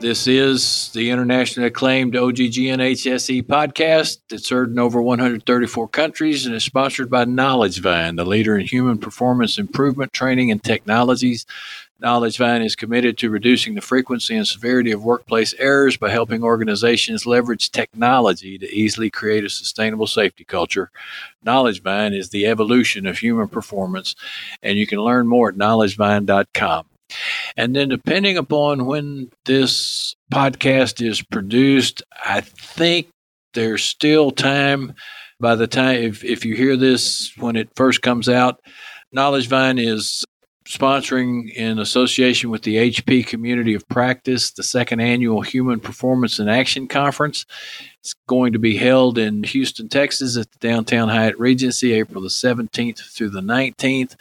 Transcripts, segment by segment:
This is the internationally acclaimed OGGN HSE podcast that's heard in over 134 countries and is sponsored by KnowledgeVine, the leader in human performance improvement training and technologies. KnowledgeVine is committed to reducing the frequency and severity of workplace errors by helping organizations leverage technology to easily create a sustainable safety culture. KnowledgeVine is the evolution of human performance, and you can learn more at knowledgevine.com. And then, depending upon when this podcast is produced, I think there's still time by the time, if, if you hear this when it first comes out, KnowledgeVine is sponsoring in association with the HP Community of Practice the second annual Human Performance and Action Conference. It's going to be held in Houston, Texas at the Downtown Hyatt Regency April the 17th through the 19th.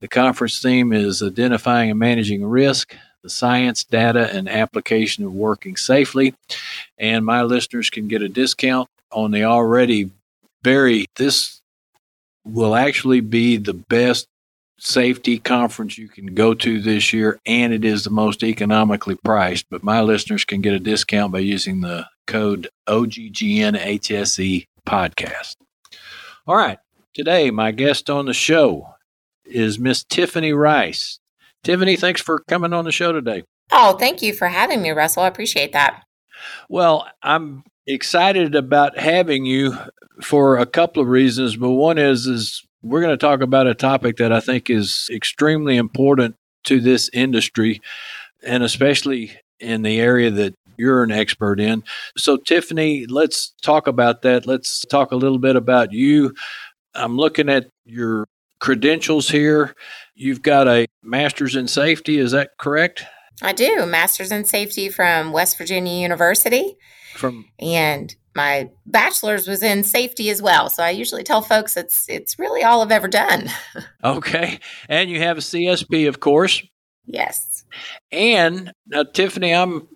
The conference theme is identifying and managing risk, the science, data, and application of working safely. And my listeners can get a discount on the already very, this will actually be the best safety conference you can go to this year, and it is the most economically priced. But my listeners can get a discount by using the code OGGNHSE podcast. All right. Today, my guest on the show is Miss Tiffany Rice. Tiffany, thanks for coming on the show today. Oh, thank you for having me, Russell. I appreciate that. Well, I'm excited about having you for a couple of reasons, but one is is we're going to talk about a topic that I think is extremely important to this industry and especially in the area that you're an expert in. So Tiffany, let's talk about that. Let's talk a little bit about you. I'm looking at your credentials here. You've got a master's in safety, is that correct? I do. Master's in safety from West Virginia University. From and my bachelor's was in safety as well. So I usually tell folks it's it's really all I've ever done. okay. And you have a CSP, of course. Yes. And now Tiffany, I'm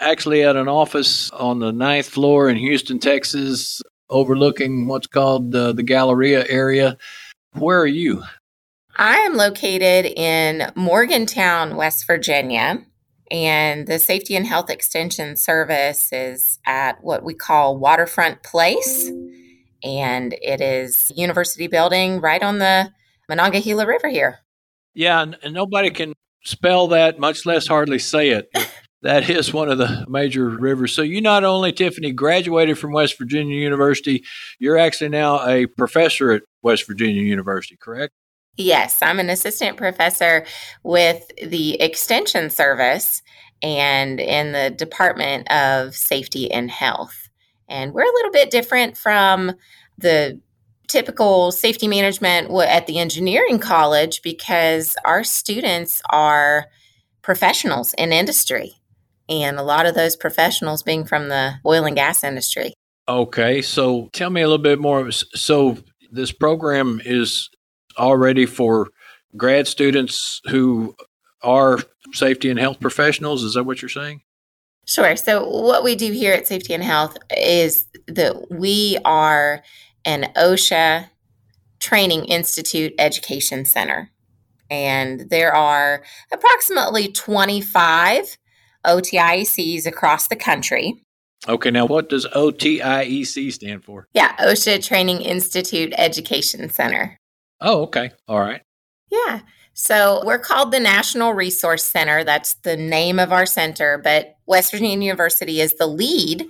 actually at an office on the ninth floor in Houston, Texas, overlooking what's called uh, the Galleria area. Where are you? I am located in Morgantown, West Virginia, and the Safety and Health Extension Service is at what we call Waterfront Place, and it is university building right on the Monongahela River here. Yeah, and nobody can spell that, much less hardly say it. that is one of the major rivers. So you not only Tiffany graduated from West Virginia University, you're actually now a professor at West Virginia University, correct? Yes, I'm an assistant professor with the Extension Service and in the Department of Safety and Health. And we're a little bit different from the typical safety management at the engineering college because our students are professionals in industry and a lot of those professionals being from the oil and gas industry. Okay, so tell me a little bit more. So this program is already for grad students who are safety and health professionals. Is that what you're saying? Sure. So what we do here at Safety and Health is that we are an OSHA Training Institute Education Center. And there are approximately 25 OTIECs across the country. Okay, now what does OTIEC stand for? Yeah, OSHA Training Institute Education Center. Oh, okay. All right. Yeah. So we're called the National Resource Center. That's the name of our center, but West Virginia University is the lead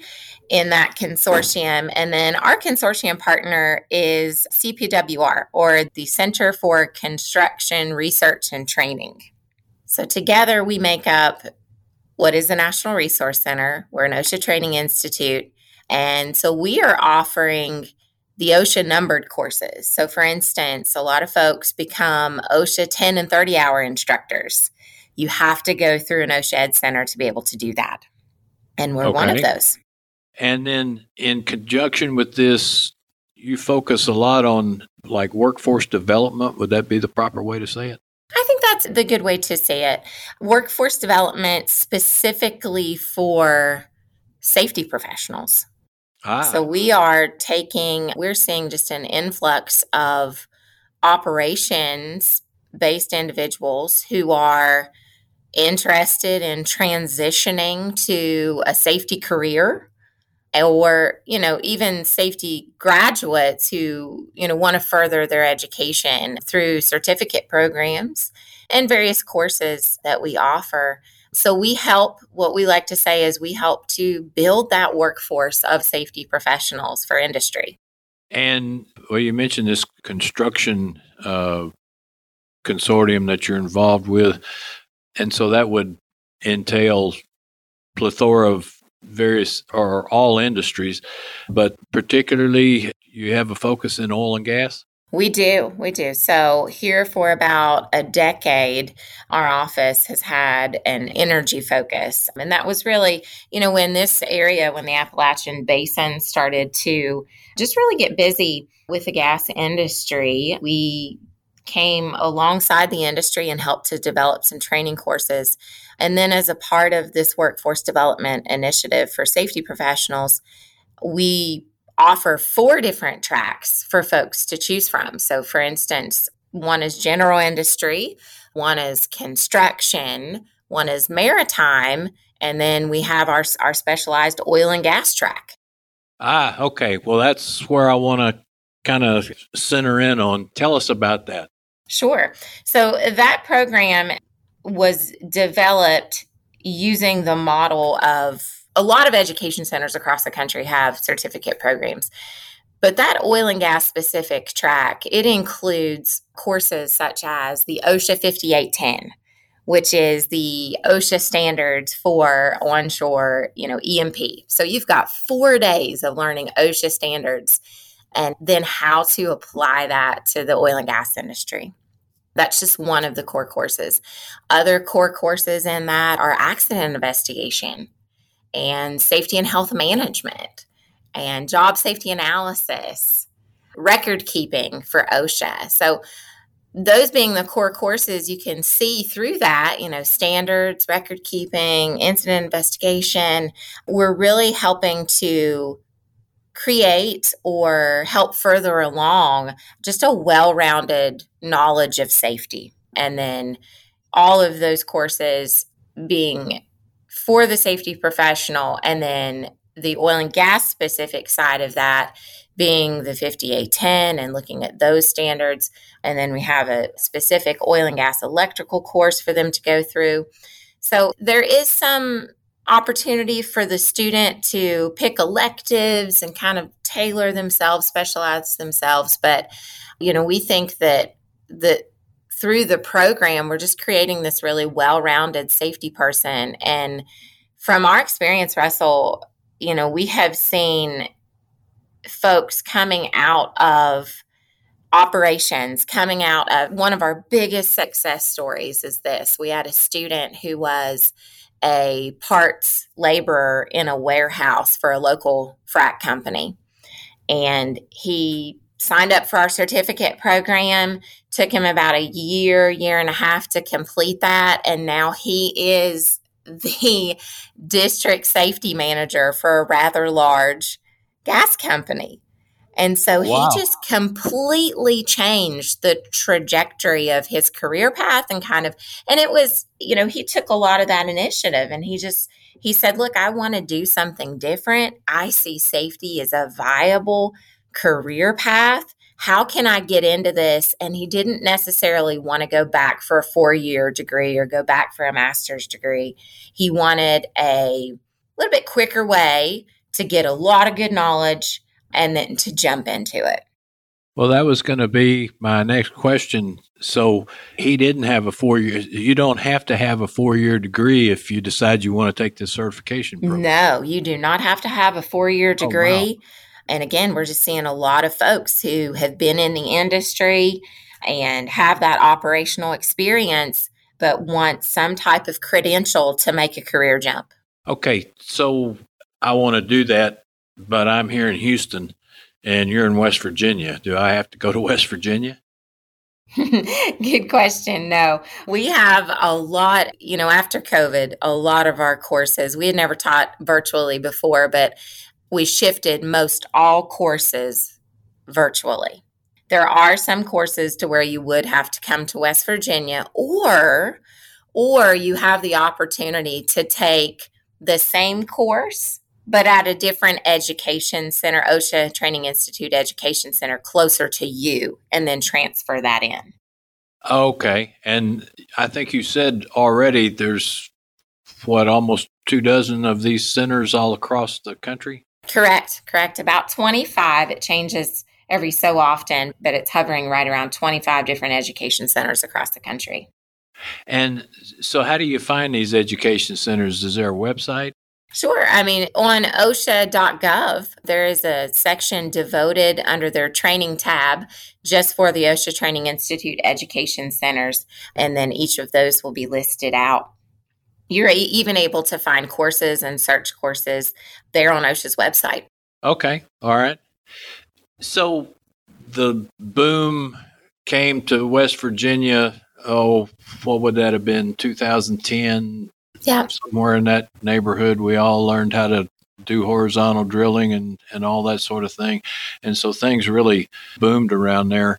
in that consortium. And then our consortium partner is CPWR, or the Center for Construction Research and Training. So together we make up what is the National Resource Center. We're an OSHA Training Institute. And so we are offering the OSHA numbered courses. So, for instance, a lot of folks become OSHA 10 and 30 hour instructors. You have to go through an OSHA Ed Center to be able to do that. And we're okay. one of those. And then, in conjunction with this, you focus a lot on like workforce development. Would that be the proper way to say it? I think that's the good way to say it. Workforce development specifically for safety professionals. Ah. So we are taking, we're seeing just an influx of operations based individuals who are interested in transitioning to a safety career or you know even safety graduates who you know want to further their education through certificate programs and various courses that we offer. So we help what we like to say is we help to build that workforce of safety professionals for industry. And well you mentioned this construction uh, consortium that you're involved with and so that would entail plethora of various or all industries, but particularly you have a focus in oil and gas? We do. We do. So, here for about a decade, our office has had an energy focus. And that was really, you know, when this area, when the Appalachian Basin started to just really get busy with the gas industry, we came alongside the industry and helped to develop some training courses. And then, as a part of this workforce development initiative for safety professionals, we offer four different tracks for folks to choose from. So, for instance, one is general industry, one is construction, one is maritime, and then we have our, our specialized oil and gas track. Ah, okay. Well, that's where I want to kind of center in on. Tell us about that. Sure. So that program was developed using the model of a lot of education centers across the country have certificate programs. But that oil and gas specific track, it includes courses such as the OSHA 5810, which is the OSHA standards for onshore, you know, E&P. So you've got 4 days of learning OSHA standards and then how to apply that to the oil and gas industry. That's just one of the core courses. Other core courses in that are accident investigation and safety and health management and job safety analysis, record keeping for OSHA. So, those being the core courses, you can see through that, you know, standards, record keeping, incident investigation. We're really helping to create or help further along just a well rounded knowledge of safety. And then all of those courses being for the safety professional, and then the oil and gas specific side of that being the 5810 and looking at those standards. And then we have a specific oil and gas electrical course for them to go through. So there is some opportunity for the student to pick electives and kind of tailor themselves, specialize themselves. But, you know, we think that that through the program, we're just creating this really well-rounded safety person. And from our experience, Russell, you know, we have seen folks coming out of operations coming out of one of our biggest success stories is this we had a student who was a parts laborer in a warehouse for a local frac company. And he signed up for our certificate program. Took him about a year, year and a half to complete that. And now he is the district safety manager for a rather large gas company. And so wow. he just completely changed the trajectory of his career path and kind of, and it was, you know, he took a lot of that initiative and he just, he said, look, I want to do something different. I see safety as a viable career path. How can I get into this? And he didn't necessarily want to go back for a four year degree or go back for a master's degree. He wanted a little bit quicker way to get a lot of good knowledge and then to jump into it. Well, that was going to be my next question. So he didn't have a four year. You don't have to have a four year degree if you decide you want to take this certification program. No, you do not have to have a four year degree. Oh, wow. And again, we're just seeing a lot of folks who have been in the industry and have that operational experience, but want some type of credential to make a career jump. Okay, so I want to do that but I'm here in Houston. and you're in West Virginia. Do I have to go to West Virginia? Good question. No, we have a lot, you know, after COVID, a lot of our courses, we had never taught virtually before, but we shifted most all courses virtually. There are some courses to where you would have to come to West Virginia or or you have the opportunity to take the same course but at a different education center, OSHA Training Institute Education Center closer to you, and then transfer that in. Okay. And I think you said already there's what, almost two dozen of these centers all across the country? Correct. Correct. About 25. It changes every so often, but it's hovering right around 25 different education centers across the country. And so, how do you find these education centers? Is there a website? Sure. I mean, on OSHA.gov, there is a section devoted under their training tab just for the OSHA Training Institute Education Centers. And then each of those will be listed out. You're even able to find courses and search courses there on OSHA's website. Okay. All right. So the boom came to West Virginia. Oh, what would that have been? 2010, yeah. Somewhere in that neighborhood, we all learned how to do horizontal drilling and, and all that sort of thing. And so things really boomed around there.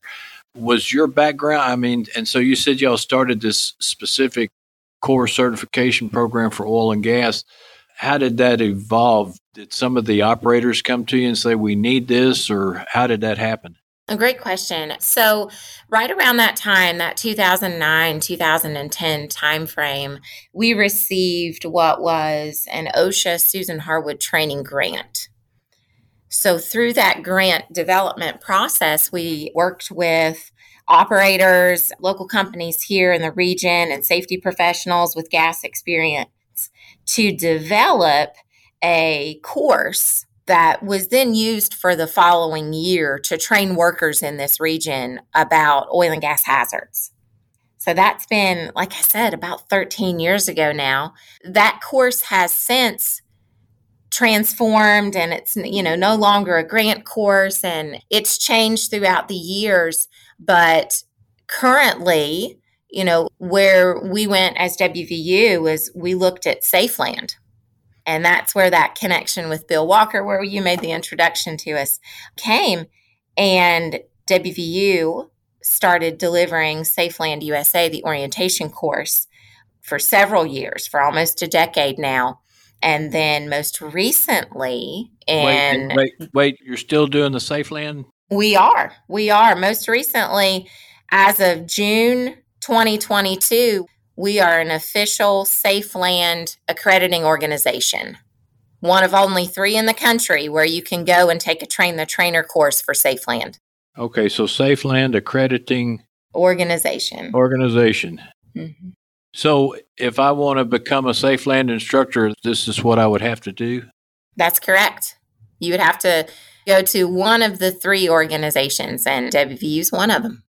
Was your background, I mean, and so you said y'all started this specific core certification program for oil and gas. How did that evolve? Did some of the operators come to you and say, we need this, or how did that happen? A great question. So, right around that time, that 2009 2010 timeframe, we received what was an OSHA Susan Harwood training grant. So, through that grant development process, we worked with operators, local companies here in the region, and safety professionals with gas experience to develop a course that was then used for the following year to train workers in this region about oil and gas hazards. So that's been, like I said, about 13 years ago now. That course has since transformed and it's you know no longer a grant course and it's changed throughout the years but currently you know where we went as WVU is we looked at Safeland and that's where that connection with Bill Walker, where you made the introduction to us, came. And WVU started delivering Safeland USA, the orientation course, for several years, for almost a decade now. And then most recently, and wait, wait, wait, you're still doing the Safeland? We are. We are. Most recently, as of June 2022, we are an official Safeland accrediting organization, one of only three in the country where you can go and take a train the trainer course for Safeland. Okay, so Safeland accrediting organization. Organization. Mm-hmm. So if I want to become a Safeland instructor, this is what I would have to do? That's correct. You would have to go to one of the three organizations, and WVU is one of them.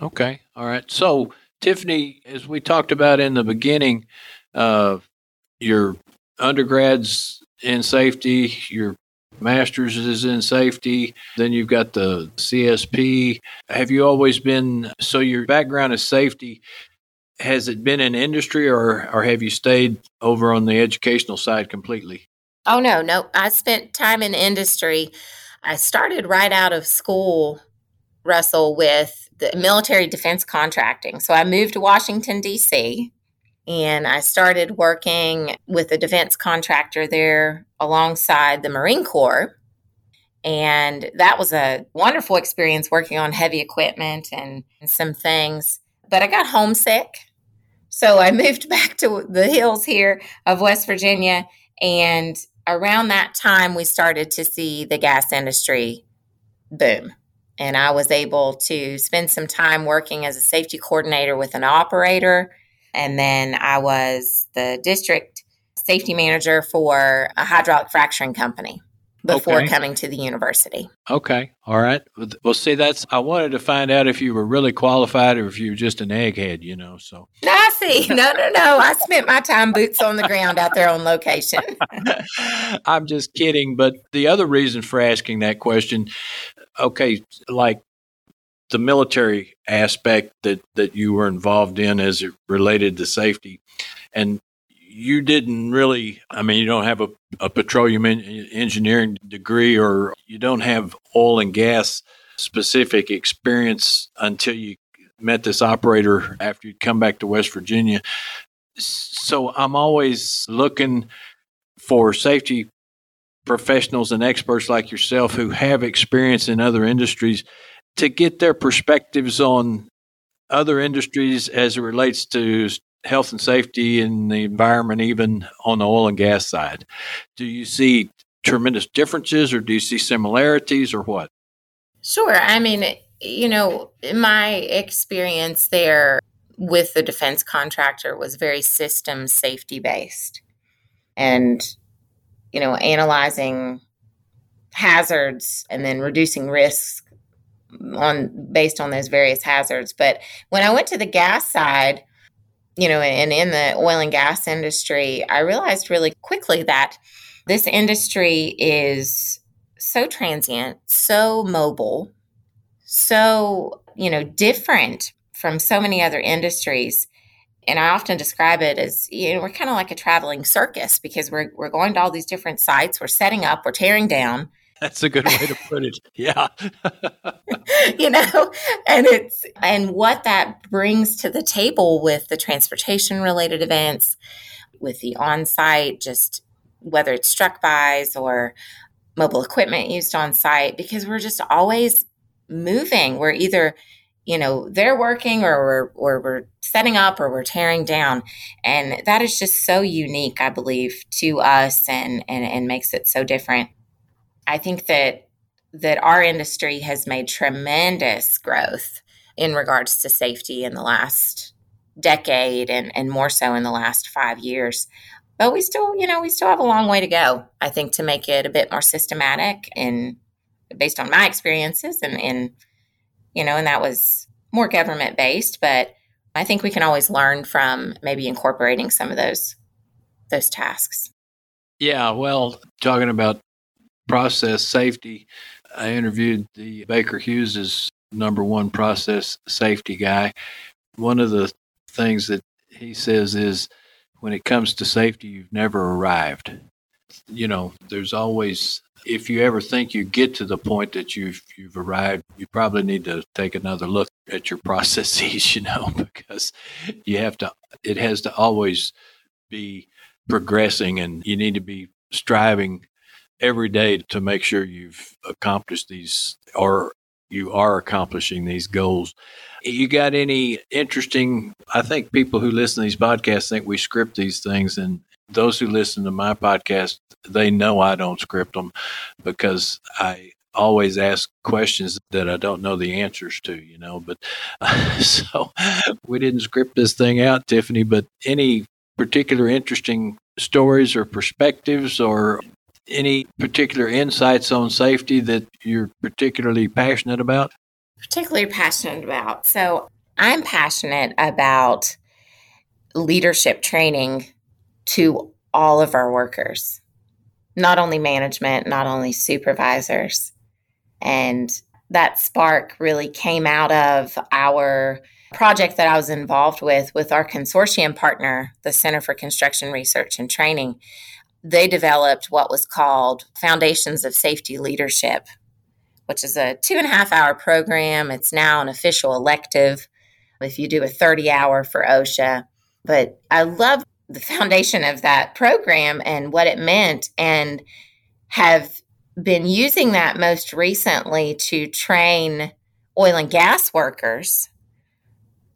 Okay. All right. So Tiffany, as we talked about in the beginning, uh, your undergrads in safety, your master's is in safety, then you've got the CSP. Have you always been so your background is safety? Has it been in industry or or have you stayed over on the educational side completely? Oh no, no. I spent time in industry. I started right out of school, Russell, with the military defense contracting. So I moved to Washington, D.C., and I started working with a defense contractor there alongside the Marine Corps. And that was a wonderful experience working on heavy equipment and, and some things. But I got homesick. So I moved back to the hills here of West Virginia. And around that time, we started to see the gas industry boom and I was able to spend some time working as a safety coordinator with an operator. And then I was the district safety manager for a hydraulic fracturing company before okay. coming to the university. Okay. All right. Well, see, that's, I wanted to find out if you were really qualified or if you were just an egghead, you know, so. I coffee. No, no, no. I spent my time boots on the ground out there on location. I'm just kidding. But the other reason for asking that question, okay, like the military aspect that, that you were involved in as it related to safety, and you didn't really, I mean, you don't have a, a petroleum engineering degree or you don't have oil and gas specific experience until you met this operator after you'd come back to West Virginia. So I'm always looking for safety professionals and experts like yourself who have experience in other industries to get their perspectives on other industries as it relates to health and safety and the environment, even on the oil and gas side. Do you see tremendous differences or do you see similarities or what? Sure. I mean, you know, my experience there with the defense contractor was very system safety based and, you know, analyzing hazards and then reducing risks on based on those various hazards. But when I went to the gas side, you know, and in the oil and gas industry, I realized really quickly that this industry is so transient, so mobile, so, you know, different from so many other industries. And I often describe it as, you know, we're kind of like a traveling circus because we're, we're going to all these different sites, we're setting up, we're tearing down. That's a good way to put it. Yeah. you know, and it's, and what that brings to the table with the transportation related events, with the on site, just whether it's struck bys or mobile equipment used on site, because we're just always moving. We're either, you know, they're working or we're, or we're setting up or we're tearing down. And that is just so unique, I believe, to us and, and, and makes it so different. I think that that our industry has made tremendous growth in regards to safety in the last decade and, and more so in the last five years. But we still, you know, we still have a long way to go, I think, to make it a bit more systematic and based on my experiences and, and you know, and that was more government based, but I think we can always learn from maybe incorporating some of those those tasks. Yeah, well, talking about process safety, I interviewed the Baker Hughes's number one process safety guy. One of the things that he says is when it comes to safety, you've never arrived. You know, there's always if you ever think you get to the point that you've you've arrived, you probably need to take another look at your processes, you know, because you have to it has to always be progressing and you need to be striving every day to make sure you've accomplished these or you are accomplishing these goals. You got any interesting I think people who listen to these podcasts think we script these things and those who listen to my podcast, they know I don't script them because I always ask questions that I don't know the answers to, you know. But uh, so we didn't script this thing out, Tiffany, but any particular interesting stories or perspectives or any particular insights on safety that you're particularly passionate about? Particularly passionate about. So I'm passionate about leadership training to all of our workers, not only management, not only supervisors. And that spark really came out of our project that I was involved with with our consortium partner, the Center for Construction Research and Training. They developed what was called Foundations of Safety Leadership, which is a two and a half hour program. It's now an official elective if you do a 30 hour for OSHA. But I love the foundation of that program and what it meant and have been using that most recently to train oil and gas workers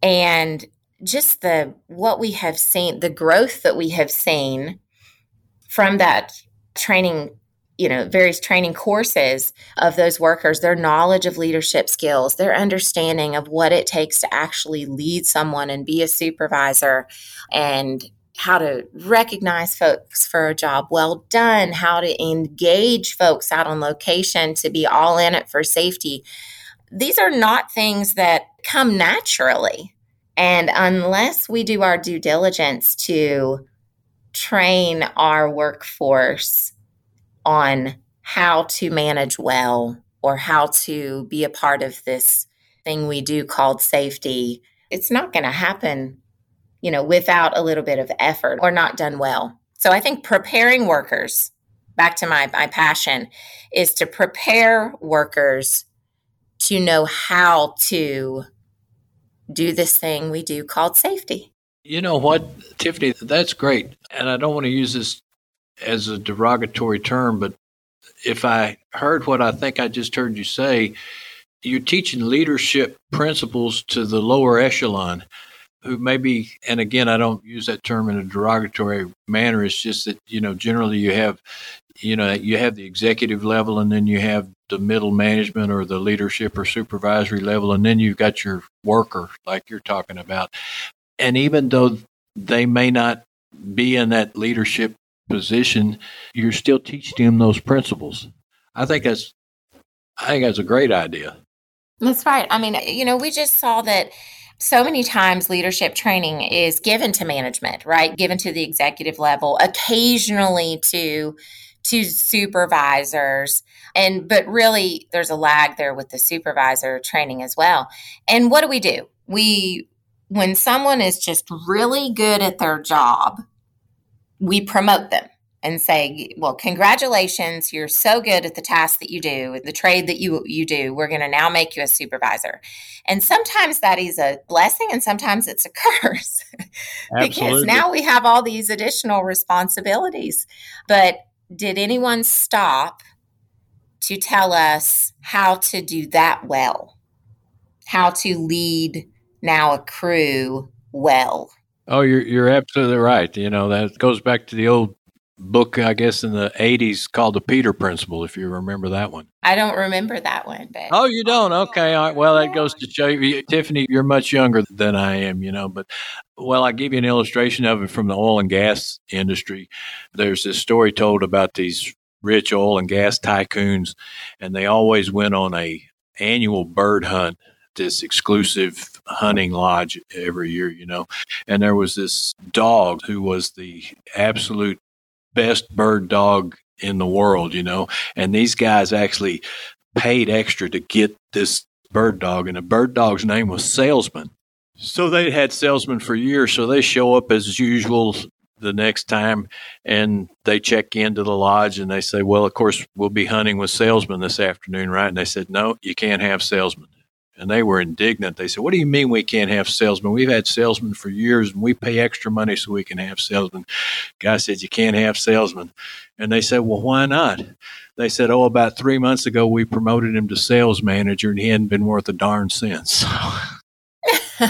and just the what we have seen the growth that we have seen from that training you know various training courses of those workers their knowledge of leadership skills their understanding of what it takes to actually lead someone and be a supervisor and how to recognize folks for a job well done, how to engage folks out on location to be all in it for safety. These are not things that come naturally. And unless we do our due diligence to train our workforce on how to manage well or how to be a part of this thing we do called safety, it's not going to happen, you know, without a little bit of effort or not done well. So I think preparing workers, back to my, my passion, is to prepare workers to know how to do this thing we do called safety. You know what, Tiffany, that's great. And I don't want to use this as a derogatory term, but if I heard what I think I just heard you say, you're teaching leadership principles to the lower echelon who maybe and again i don't use that term in a derogatory manner. It's just that you know generally you have you know you have the executive level and then you have the middle management or the leadership or supervisory level and then you've got your worker like you're talking about. And even though they may not be in that leadership position you're still teaching them those principles. I think that's i think that's a great idea. That's right. I mean you know we just saw that so many times leadership training is given to management right? Given to the executive level occasionally to to supervisors. And but really there's a lag there with the supervisor training as well. And what do we do? We when someone is just really good at their job we promote them and say well congratulations you're so good at the task that you do the trade that you you do we're going to now make you a supervisor and sometimes that is a blessing and sometimes it's a curse because now we have all these additional responsibilities but did anyone stop to tell us how to do that well? How to lead now a crew well? Oh, you're you're absolutely right. You know that goes back to the old book, I guess, in the 80s called The Peter Principle, if you remember that one. I don't remember that one. But. Oh, you don't? Okay. All right. Well, that goes to show you, Tiffany, you're much younger than I am, you know. But, well, I give you an illustration of it from the oil and gas industry. There's this story told about these rich oil and gas tycoons, and they always went on a annual bird hunt this exclusive hunting lodge every year, you know. And there was this dog who was the absolute best bird dog in the world, you know. And these guys actually paid extra to get this bird dog, and the bird dog's name was Salesman. So they had salesmen for years. So they show up as usual the next time and they check into the lodge and they say, Well, of course, we'll be hunting with salesmen this afternoon, right? And they said, No, you can't have salesmen and they were indignant. They said, "What do you mean we can't have salesmen? We've had salesmen for years, and we pay extra money so we can have salesmen." Guy said, "You can't have salesmen," and they said, "Well, why not?" They said, "Oh, about three months ago, we promoted him to sales manager, and he hadn't been worth a darn since."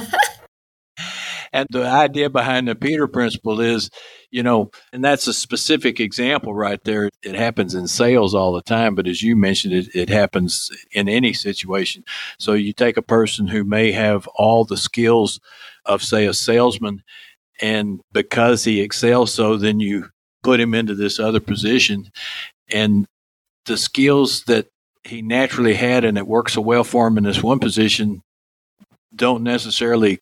and the idea behind the Peter principle is you know, and that's a specific example right there. It happens in sales all the time, but as you mentioned, it, it happens in any situation. So you take a person who may have all the skills of, say, a salesman, and because he excels so, then you put him into this other position, and the skills that he naturally had and it works so well for him in this one position don't necessarily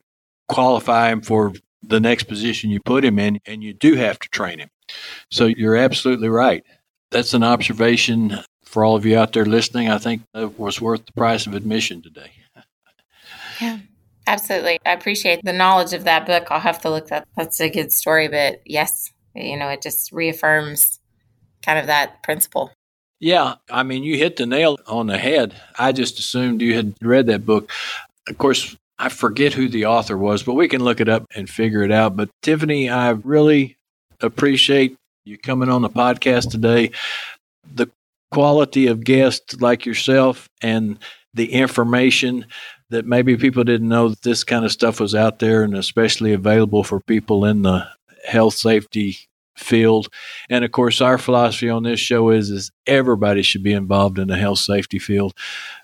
qualify him for the next position you put him in, and you do have to train him. So you're absolutely right. That's an observation for all of you out there listening. I think it was worth the price of admission today. Yeah, absolutely. I appreciate the knowledge of that book. I'll have to look that. That's a good story, but yes, you know, it just reaffirms kind of that principle. Yeah, I mean, you hit the nail on the head. I just assumed you had read that book. Of course, I forget who the author was, but we can look it up and figure it out. But Tiffany, I really appreciate you coming on the podcast today. The quality of guests like yourself and the information that maybe people didn't know that this kind of stuff was out there and especially available for people in the health safety field. And of course, our philosophy on this show is is everybody should be involved in the health safety field.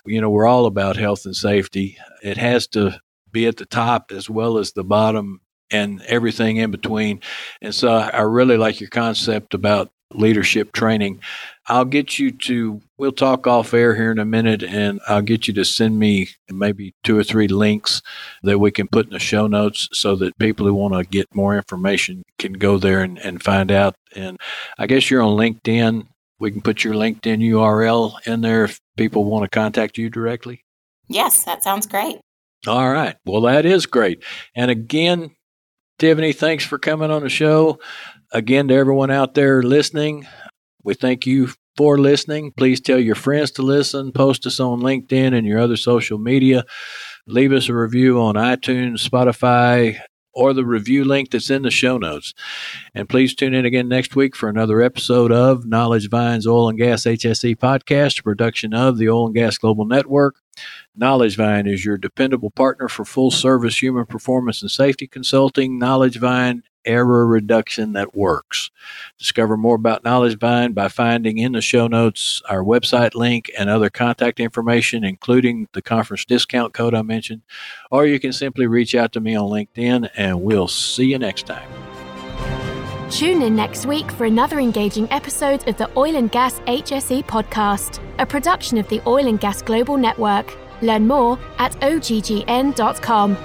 You know, we're all about health and safety. It has to be at the top as well as the bottom and everything in between. And so I really like your concept about leadership training. I'll get you to, we'll talk off air here in a minute, and I'll get you to send me maybe two or three links that we can put in the show notes so that people who want to get more information can go there and, and find out. And I guess you're on LinkedIn. We can put your LinkedIn URL in there if people want to contact you directly. Yes, that sounds great. All right. Well, that is great. And again, Tiffany, thanks for coming on the show. Again, to everyone out there listening, we thank you for listening. Please tell your friends to listen. Post us on LinkedIn and your other social media. Leave us a review on iTunes, Spotify, or the review link that's in the show notes. And please tune in again next week for another episode of Knowledge Vine's Oil and Gas HSE podcast, a production of the Oil and Gas Global Network. Knowledge Vine is your dependable partner for full service human performance and safety consulting. Knowledge Vine error reduction that works. Discover more about Knowledge Vine by finding in the show notes our website link and other contact information, including the conference discount code I mentioned. Or you can simply reach out to me on LinkedIn, and we'll see you next time. Tune in next week for another engaging episode of the Oil and Gas HSE podcast, a production of the Oil and Gas Global Network. Learn more at oggn.com.